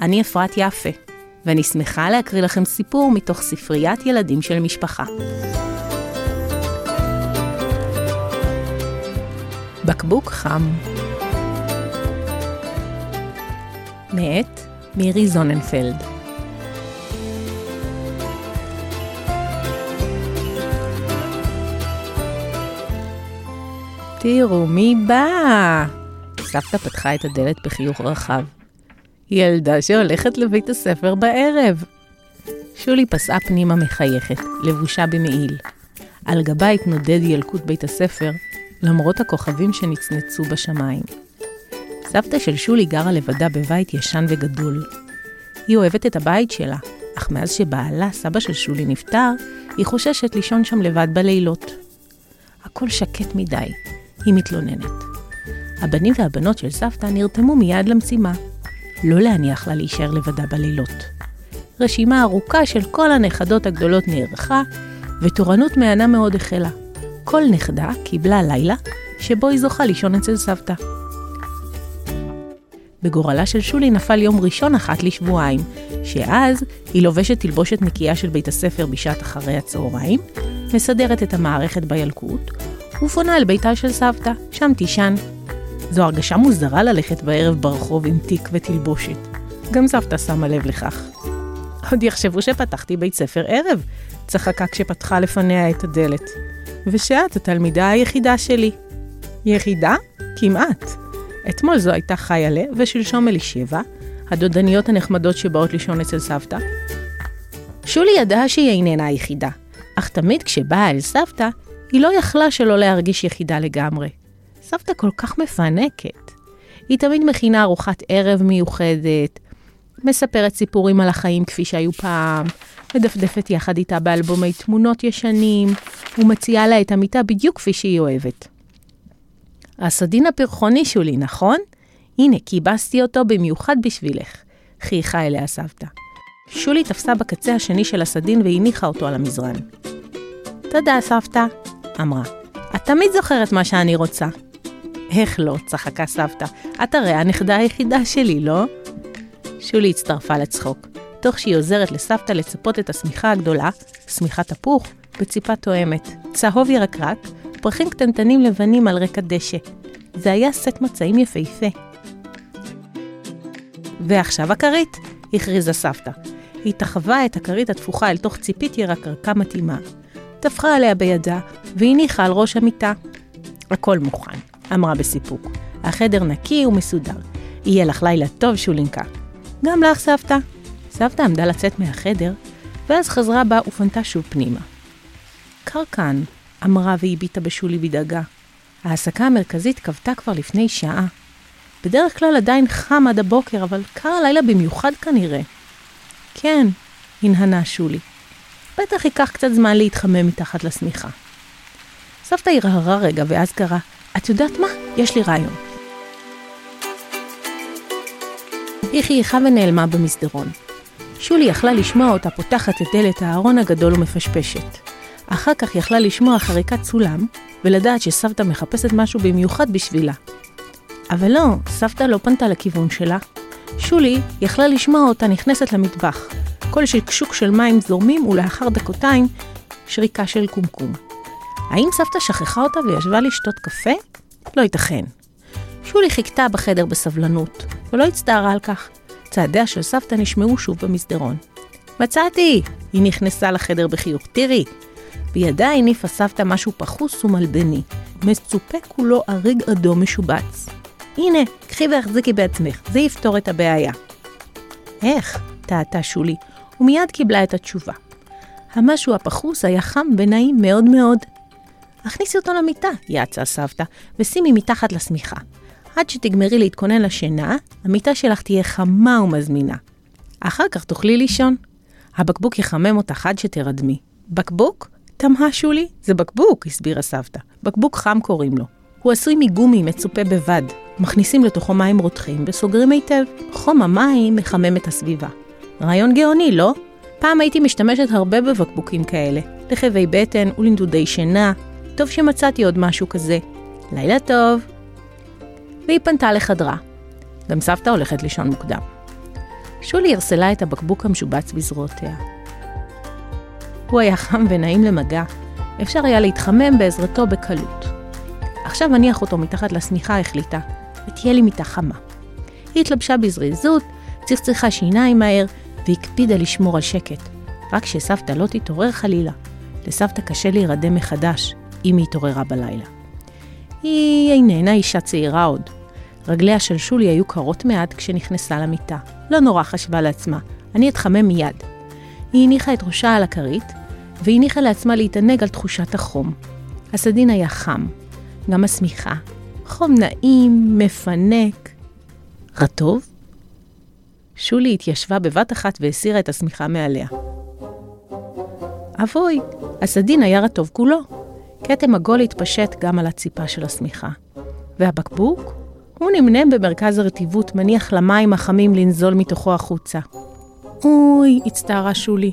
אני אפרת יפה, ואני שמחה להקריא לכם סיפור מתוך ספריית ילדים של משפחה. בקבוק חם מאת מירי זוננפלד תראו מי בא! סבתא פתחה את הדלת בחיוך רחב. ילדה שהולכת לבית הספר בערב. שולי פסעה פנימה מחייכת, לבושה במעיל. על גבה התנודד ילקוט בית הספר, למרות הכוכבים שנצנצו בשמיים. סבתא של שולי גרה לבדה בבית ישן וגדול. היא אוהבת את הבית שלה, אך מאז שבעלה, סבא של שולי, נפטר, היא חוששת לישון שם לבד בלילות. הכל שקט מדי, היא מתלוננת. הבנים והבנות של סבתא נרתמו מיד למשימה. לא להניח לה להישאר לבדה בלילות. רשימה ארוכה של כל הנכדות הגדולות נערכה, ותורנות מהנה מאוד החלה. כל נכדה קיבלה לילה שבו היא זוכה לישון אצל סבתא. בגורלה של שולי נפל יום ראשון אחת לשבועיים, שאז היא לובשת תלבושת נקייה של בית הספר בשעת אחרי הצהריים, מסדרת את המערכת בילקוט, ופונה אל ביתה של סבתא, שם תישן. זו הרגשה מוזרה ללכת בערב ברחוב עם תיק ותלבושת. גם סבתא שמה לב לכך. עוד יחשבו שפתחתי בית ספר ערב, צחקה כשפתחה לפניה את הדלת. ושאת התלמידה היחידה שלי. יחידה? כמעט. אתמול זו הייתה חיילה ושלשום אלישבע, הדודניות הנחמדות שבאות לישון אצל סבתא. שולי ידעה שהיא איננה היחידה, אך תמיד כשבאה אל סבתא, היא לא יכלה שלא להרגיש יחידה לגמרי. סבתא כל כך מפנקת. היא תמיד מכינה ארוחת ערב מיוחדת, מספרת סיפורים על החיים כפי שהיו פעם, מדפדפת יחד איתה באלבומי תמונות ישנים, ומציעה לה את המיטה בדיוק כפי שהיא אוהבת. הסדין הפרחוני שולי, נכון? הנה, כיבסתי אותו במיוחד בשבילך, חייכה אליה סבתא. שולי תפסה בקצה השני של הסדין והניחה אותו על המזרן. תודה, סבתא, אמרה. את תמיד זוכרת מה שאני רוצה. איך לא, צחקה סבתא. את הרי הנכדה היחידה שלי, לא? שולי הצטרפה לצחוק, תוך שהיא עוזרת לסבתא לצפות את השמיכה הגדולה, שמיכת הפוך, בציפה תואמת. צהוב ירקרק, פרחים קטנטנים לבנים על רקע דשא. זה היה סט מצעים יפהפה. ועכשיו הכרית, הכריזה סבתא. היא תחבה את הכרית התפוחה אל תוך ציפית ירקרקה מתאימה. טפחה עליה בידה, והניחה על ראש המיטה. הכל מוכן, אמרה בסיפוק. החדר נקי ומסודר. יהיה לך לילה טוב, שולינקה. גם לך, סבתא. סבתא עמדה לצאת מהחדר, ואז חזרה בה ופנתה שוב פנימה. קר כאן, אמרה והביטה בשולי בדאגה. ההעסקה המרכזית כבתה כבר לפני שעה. בדרך כלל עדיין חם עד הבוקר, אבל קר הלילה במיוחד כנראה. כן, הנהנה שולי. בטח ייקח קצת זמן להתחמם מתחת לשמיכה. סבתא הרהרה רגע ואז קרא, את יודעת מה? יש לי רעיון. היא חייכה ונעלמה במסדרון. שולי יכלה לשמוע אותה פותחת את דלת הארון הגדול ומפשפשת. אחר כך יכלה לשמוע חריקת סולם, ולדעת שסבתא מחפשת משהו במיוחד בשבילה. אבל לא, סבתא לא פנתה לכיוון שלה. שולי יכלה לשמוע אותה נכנסת למטבח. קול שקשוק של מים זורמים, ולאחר דקותיים, שריקה של קומקום. האם סבתא שכחה אותה וישבה לשתות קפה? לא ייתכן. שולי חיכתה בחדר בסבלנות, ולא הצטערה על כך. צעדיה של סבתא נשמעו שוב במסדרון. מצאתי! היא נכנסה לחדר בחיוך. תראי! בידה הניפה סבתא משהו פחוס ומלבני, מצופה כולו אריג אדום משובץ. הנה, קחי והחזיקי בעצמך, זה יפתור את הבעיה. איך? טעתה שולי, ומיד קיבלה את התשובה. המשהו הפחוס היה חם ונעים מאוד מאוד. הכניסי אותו למיטה, יעצה סבתא, ושימי מתחת לשמיכה. עד שתגמרי להתכונן לשינה, המיטה שלך תהיה חמה ומזמינה. אחר כך תוכלי לישון. הבקבוק יחמם אותך עד שתרדמי. בקבוק? תמהה שולי. זה בקבוק, הסבירה סבתא. בקבוק חם קוראים לו. הוא עשוי מגומי מצופה בבד. מכניסים לתוכו מים רותחים וסוגרים היטב. חום המים מחמם את הסביבה. רעיון גאוני, לא? פעם הייתי משתמשת הרבה בבקבוקים כאלה, לכאבי בטן ולנדודי שינה. טוב שמצאתי עוד משהו כזה. לילה טוב. והיא פנתה לחדרה. גם סבתא הולכת לישון מוקדם. שולי הרסלה את הבקבוק המשובץ בזרועותיה. הוא היה חם ונעים למגע, אפשר היה להתחמם בעזרתו בקלות. עכשיו אניח אותו מתחת לשמיכה, החליטה, ותהיה לי מיטה חמה. היא התלבשה בזריזות, צחצחה שיניים מהר, והקפידה לשמור על שקט, רק שסבתא לא תתעורר חלילה. לסבתא קשה להירדם מחדש, אם היא התעוררה בלילה. היא איננה אישה צעירה עוד. רגליה של שולי היו קרות מעט כשנכנסה למיטה. לא נורא חשבה לעצמה, אני אתחמם מיד. היא הניחה את ראשה על הכרית, והניחה לעצמה להתענג על תחושת החום. הסדין היה חם, גם השמיכה. חום נעים, מפנק. רטוב? שולי התיישבה בבת אחת והסירה את השמיכה מעליה. אבוי, הסדין היה רטוב כולו. כתם עגול התפשט גם על הציפה של השמיכה. והבקבוק? הוא נמנם במרכז הרטיבות, מניח למים החמים לנזול מתוכו החוצה. אוי, הצטערה שולי,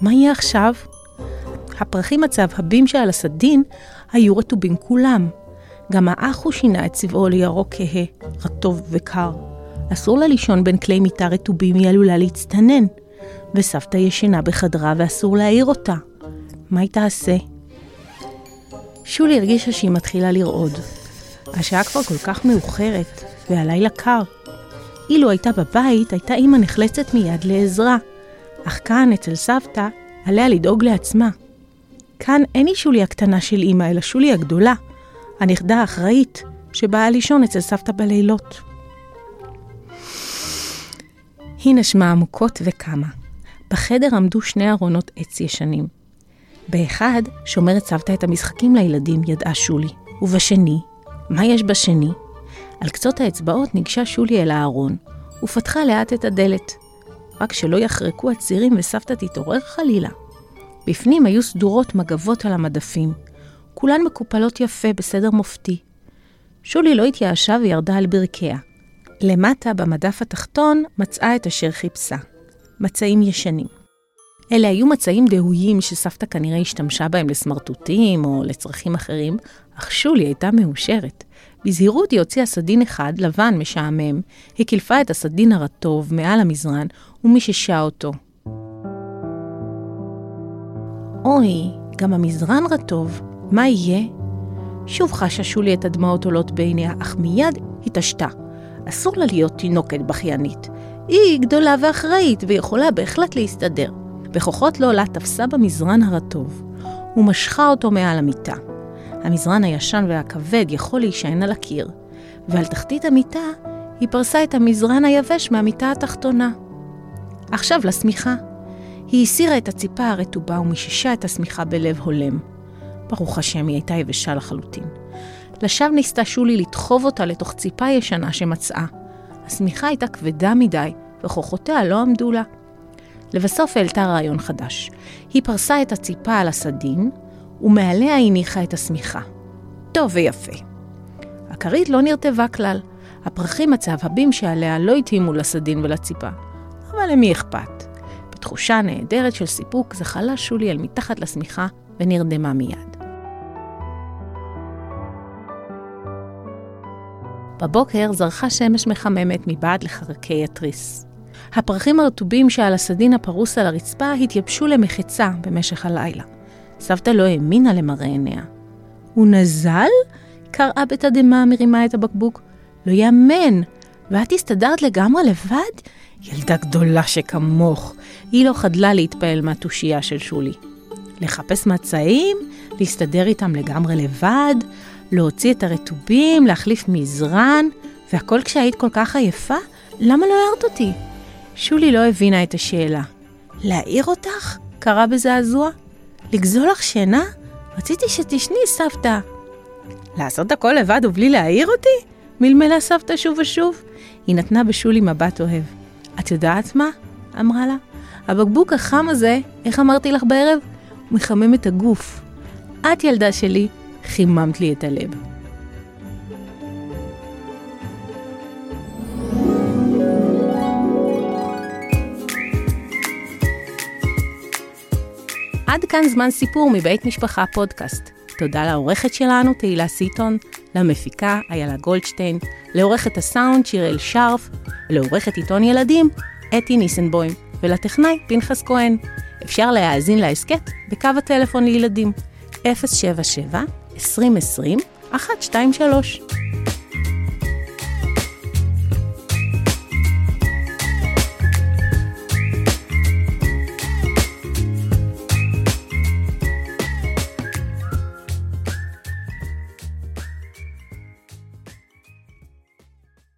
מה יהיה עכשיו? הפרחים הצהבהבים שעל הסדין היו רטובים כולם. גם האח הוא שינה את צבעו לירוק כהה, רטוב וקר. אסור לה לישון בין כלי מיטה רטובים, היא עלולה להצטנן. וסבתא ישנה בחדרה ואסור להעיר אותה. מה היא תעשה? שולי הרגישה שהיא מתחילה לרעוד. השעה כבר כל כך מאוחרת, והלילה קר. אילו הייתה בבית, הייתה אימא נחלצת מיד לעזרה. אך כאן, אצל סבתא, עליה לדאוג לעצמה. כאן אין היא שולי הקטנה של אימא, אלא שולי הגדולה, הנכדה האחראית, שבאה לישון אצל סבתא בלילות. היא נשמה עמוקות וקמה. בחדר עמדו שני ארונות עץ ישנים. באחד שומרת סבתא את המשחקים לילדים, ידעה שולי, ובשני, מה יש בשני? על קצות האצבעות ניגשה שולי אל הארון, ופתחה לאט את הדלת. רק שלא יחרקו הצירים וסבתא תתעורר חלילה. בפנים היו סדורות מגבות על המדפים, כולן מקופלות יפה בסדר מופתי. שולי לא התייאשה וירדה על ברכיה. למטה, במדף התחתון, מצאה את אשר חיפשה. מצעים ישנים. אלה היו מצעים דהויים שסבתא כנראה השתמשה בהם לסמרטוטים או לצרכים אחרים, אך שולי הייתה מאושרת. בזהירות היא הוציאה סדין אחד, לבן, משעמם, היא קילפה את הסדין הרטוב מעל המזרן ומיששה אותו. אוי, גם המזרן רטוב, מה יהיה? שוב חשה שולי את הדמעות עולות בעיניה, אך מיד התעשתה. אסור לה להיות תינוקת בכיינית. היא גדולה ואחראית, ויכולה בהחלט להסתדר. בכוחות לא עולה תפסה במזרן הרטוב, ומשכה אותו מעל המיטה. המזרן הישן והכבד יכול להישען על הקיר, ועל תחתית המיטה היא פרסה את המזרן היבש מהמיטה התחתונה. עכשיו לשמיכה. היא הסירה את הציפה הרטובה ומיששה את השמיכה בלב הולם. ברוך השם, היא הייתה יבשה לחלוטין. לשווא ניסתה שולי לדחוב אותה לתוך ציפה ישנה שמצאה. השמיכה הייתה כבדה מדי, וכוחותיה לא עמדו לה. לבסוף העלתה רעיון חדש. היא פרסה את הציפה על הסדין, ומעליה הניחה את השמיכה. טוב ויפה. הכרית לא נרטבה כלל. הפרחים הצהבהבים שעליה לא התאימו לסדין ולציפה. אבל למי אכפת? בתחושה נהדרת של סיפוק זחלה שולי אל מתחת לשמיכה ונרדמה מיד. בבוקר זרחה שמש מחממת מבעד לחרקי התריס. הפרחים הרטובים שעל הסדין הפרוס על הרצפה התייבשו למחצה במשך הלילה. סבתא לא האמינה למראה עיניה. הוא נזל? קראה בתדהמה מרימה את הבקבוק. לא יאמן! ואת הסתדרת לגמרי לבד? ילדה גדולה שכמוך. היא לא חדלה להתפעל מהתושייה של שולי. לחפש מצעים? להסתדר איתם לגמרי לבד? להוציא את הרטובים? להחליף מזרן? והכל כשהיית כל כך עייפה? למה לא הערת אותי? שולי לא הבינה את השאלה. להעיר אותך? קרא בזעזוע. לגזול לך שינה? רציתי שתשני, סבתא. לעשות הכל לבד ובלי להעיר אותי? מלמלה סבתא שוב ושוב. היא נתנה בשולי מבט אוהב. את יודעת מה? אמרה לה. הבקבוק החם הזה, איך אמרתי לך בערב? מחמם את הגוף. את, ילדה שלי, חיממת לי את הלב. עד כאן זמן סיפור מבית משפחה פודקאסט. תודה לעורכת שלנו, תהילה סיטון, למפיקה, איילה גולדשטיין, לעורכת הסאונד, שיראל שרף, ולעורכת עיתון ילדים, אתי ניסנבוים, ולטכנאי, פנחס כהן. אפשר להאזין להסכת בקו הטלפון לילדים, 077 2020 123